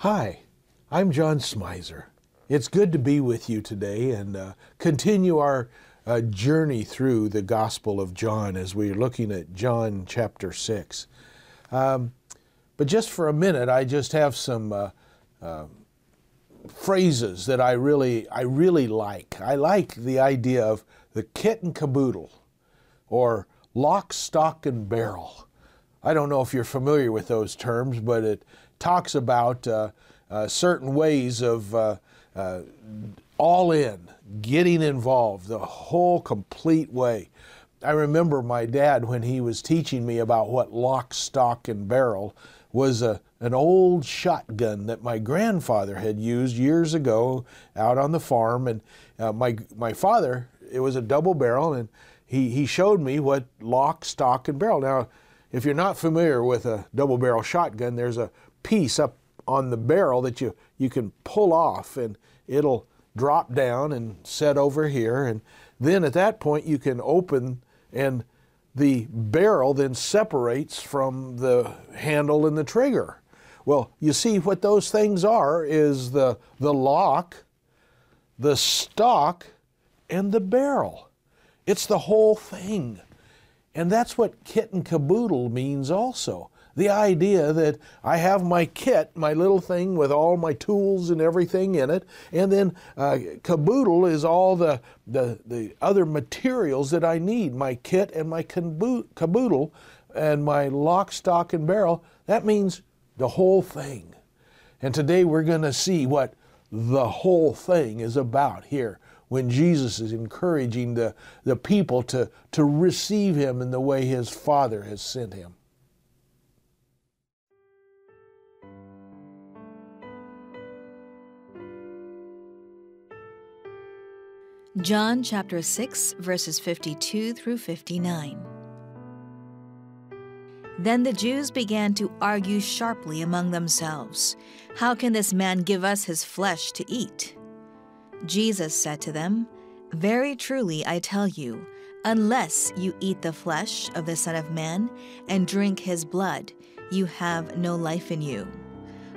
Hi, I'm John Smizer. It's good to be with you today and uh, continue our uh, journey through the Gospel of John as we're looking at John chapter 6. Um, but just for a minute, I just have some uh, uh, phrases that I really, I really like. I like the idea of the kit and caboodle or lock, stock, and barrel. I don't know if you're familiar with those terms, but it talks about uh, uh, certain ways of uh, uh, all in, getting involved, the whole complete way. I remember my dad when he was teaching me about what lock, stock, and barrel was a, an old shotgun that my grandfather had used years ago out on the farm. And uh, my, my father, it was a double barrel, and he, he showed me what lock, stock, and barrel. Now, if you're not familiar with a double barrel shotgun, there's a piece up on the barrel that you, you can pull off and it'll drop down and set over here. And then at that point, you can open and the barrel then separates from the handle and the trigger. Well, you see what those things are is the, the lock, the stock, and the barrel. It's the whole thing. And that's what kit and caboodle means also. The idea that I have my kit, my little thing with all my tools and everything in it, and then uh, caboodle is all the, the, the other materials that I need my kit and my caboodle and my lock, stock, and barrel. That means the whole thing. And today we're going to see what the whole thing is about here when Jesus is encouraging the, the people to, to receive him in the way his Father has sent him. John chapter 6, verses 52 through 59. Then the Jews began to argue sharply among themselves How can this man give us his flesh to eat? Jesus said to them, Very truly I tell you, unless you eat the flesh of the Son of Man and drink his blood, you have no life in you.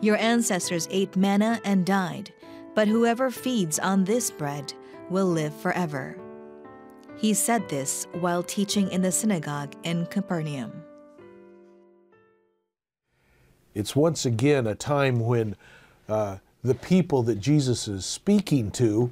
Your ancestors ate manna and died, but whoever feeds on this bread will live forever. He said this while teaching in the synagogue in Capernaum. It's once again a time when uh, the people that Jesus is speaking to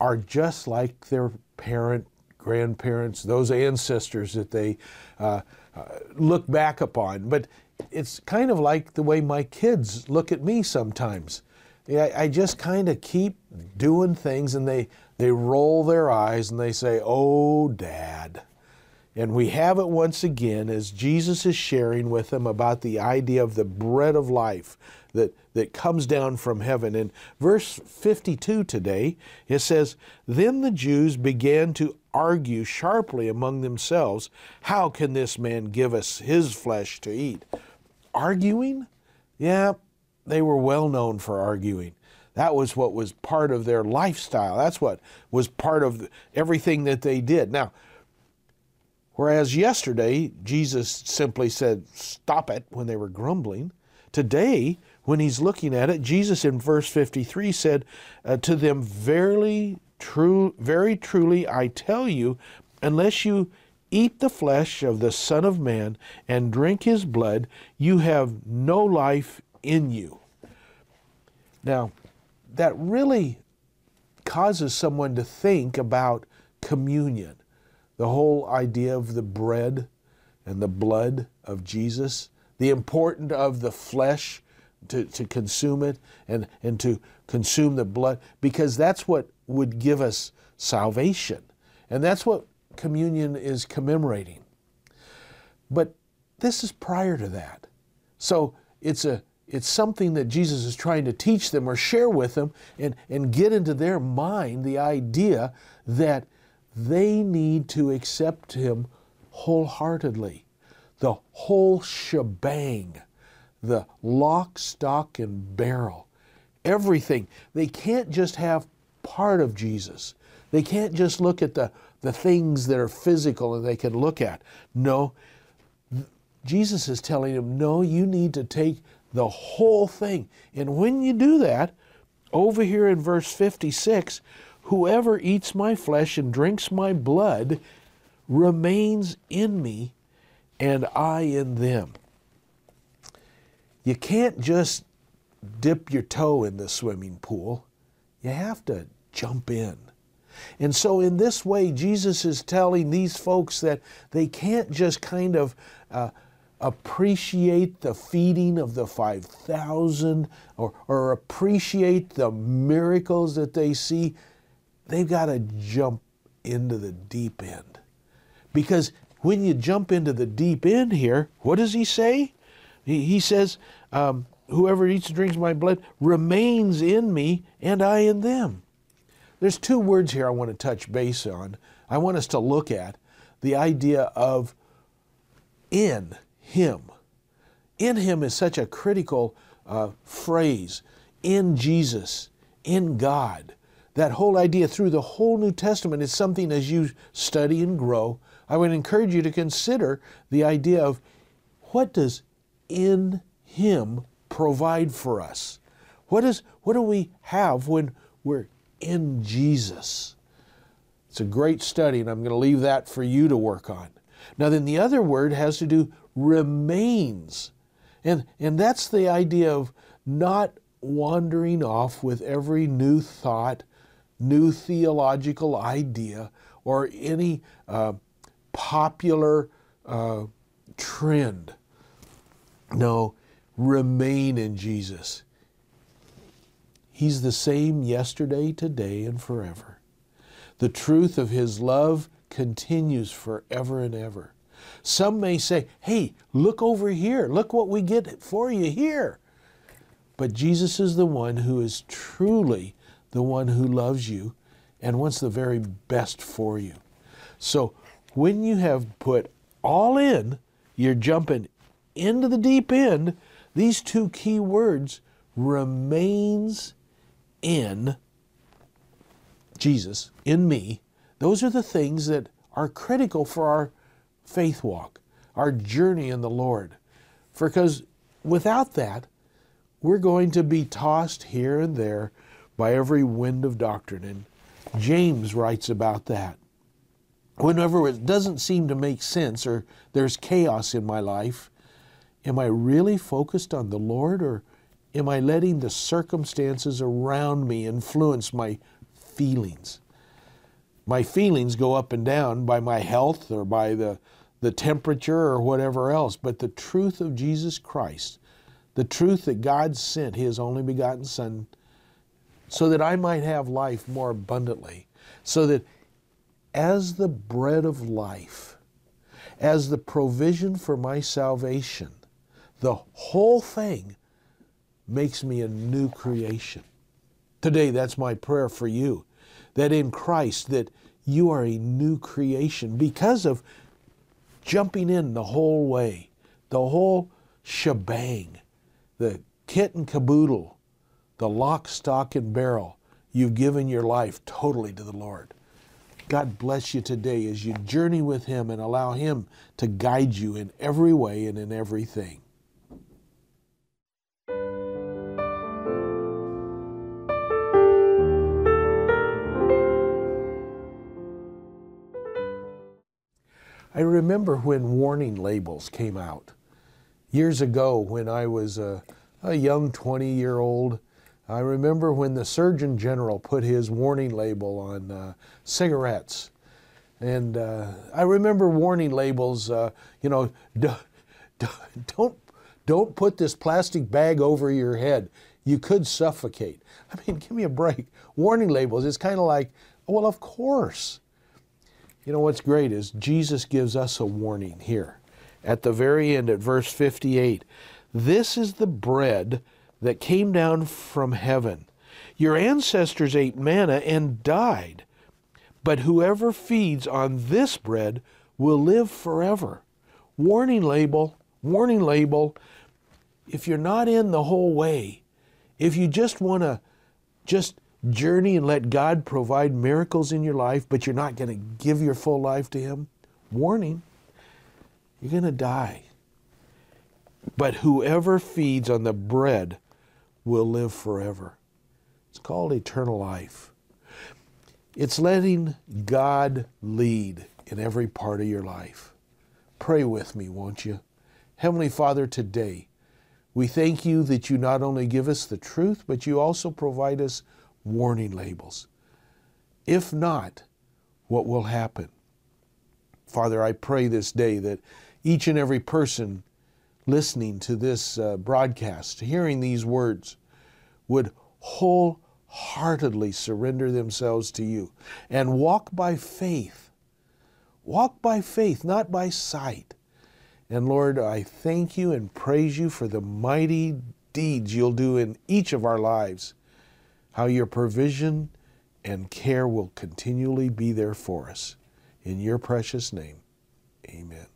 are just like their parent, grandparents, those ancestors that they uh, uh, look back upon. But it's kind of like the way my kids look at me sometimes. I, I just kind of keep doing things and they, they roll their eyes and they say, Oh, Dad. And we have it once again as Jesus is sharing with them about the idea of the bread of life that, that comes down from heaven. In verse 52 today, it says, Then the Jews began to argue sharply among themselves, How can this man give us his flesh to eat? Arguing? Yeah, they were well known for arguing. That was what was part of their lifestyle. That's what was part of everything that they did. Now, whereas yesterday Jesus simply said, Stop it, when they were grumbling, today, when he's looking at it, Jesus in verse 53 said, uh, To them, verily, true, very truly, I tell you, unless you eat the flesh of the Son of Man and drink his blood, you have no life in you. Now, that really causes someone to think about communion, the whole idea of the bread and the blood of Jesus, the importance of the flesh to, to consume it and, and to consume the blood, because that's what would give us salvation. And that's what communion is commemorating. But this is prior to that. So it's a it's something that Jesus is trying to teach them or share with them and, and get into their mind the idea that they need to accept Him wholeheartedly. The whole shebang, the lock, stock, and barrel, everything. They can't just have part of Jesus. They can't just look at the, the things that are physical and they can look at. No, Jesus is telling them, no, you need to take the whole thing. And when you do that, over here in verse 56, whoever eats my flesh and drinks my blood remains in me, and I in them. You can't just dip your toe in the swimming pool, you have to jump in. And so, in this way, Jesus is telling these folks that they can't just kind of uh, appreciate the feeding of the 5,000 or, or appreciate the miracles that they see. They've got to jump into the deep end. Because when you jump into the deep end here, what does he say? He, he says, um, Whoever eats and drinks my blood remains in me, and I in them. There's two words here I want to touch base on. I want us to look at the idea of in Him. In Him is such a critical uh, phrase. In Jesus, in God. That whole idea through the whole New Testament is something as you study and grow. I would encourage you to consider the idea of what does in Him provide for us? What, is, what do we have when we're in Jesus. It's a great study, and I'm going to leave that for you to work on. Now, then the other word has to do remains. And, and that's the idea of not wandering off with every new thought, new theological idea, or any uh, popular uh, trend. No, remain in Jesus. He's the same yesterday, today, and forever. The truth of His love continues forever and ever. Some may say, hey, look over here. Look what we get for you here. But Jesus is the one who is truly the one who loves you and wants the very best for you. So when you have put all in, you're jumping into the deep end. These two key words remains in Jesus, in me, those are the things that are critical for our faith walk, our journey in the Lord. For because without that, we're going to be tossed here and there by every wind of doctrine. And James writes about that. Whenever it doesn't seem to make sense or there's chaos in my life, am I really focused on the Lord or Am I letting the circumstances around me influence my feelings? My feelings go up and down by my health or by the, the temperature or whatever else, but the truth of Jesus Christ, the truth that God sent His only begotten Son so that I might have life more abundantly, so that as the bread of life, as the provision for my salvation, the whole thing makes me a new creation. Today, that's my prayer for you that in Christ, that you are a new creation because of jumping in the whole way, the whole shebang, the kit and caboodle, the lock, stock, and barrel. You've given your life totally to the Lord. God bless you today as you journey with Him and allow Him to guide you in every way and in everything. I remember when warning labels came out. Years ago, when I was a, a young 20 year old, I remember when the Surgeon General put his warning label on uh, cigarettes. And uh, I remember warning labels, uh, you know, don't, don't put this plastic bag over your head. You could suffocate. I mean, give me a break. Warning labels, it's kind of like, well, of course. You know what's great is Jesus gives us a warning here at the very end at verse 58. This is the bread that came down from heaven. Your ancestors ate manna and died, but whoever feeds on this bread will live forever. Warning label, warning label. If you're not in the whole way, if you just want to just journey and let God provide miracles in your life, but you're not going to give your full life to Him, warning, you're going to die. But whoever feeds on the bread will live forever. It's called eternal life. It's letting God lead in every part of your life. Pray with me, won't you? Heavenly Father, today, we thank you that you not only give us the truth, but you also provide us warning labels. If not, what will happen? Father, I pray this day that each and every person listening to this uh, broadcast, hearing these words, would wholeheartedly surrender themselves to you and walk by faith. Walk by faith, not by sight. And Lord, I thank you and praise you for the mighty deeds you'll do in each of our lives how your provision and care will continually be there for us. In your precious name, amen.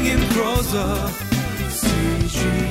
closer. CG.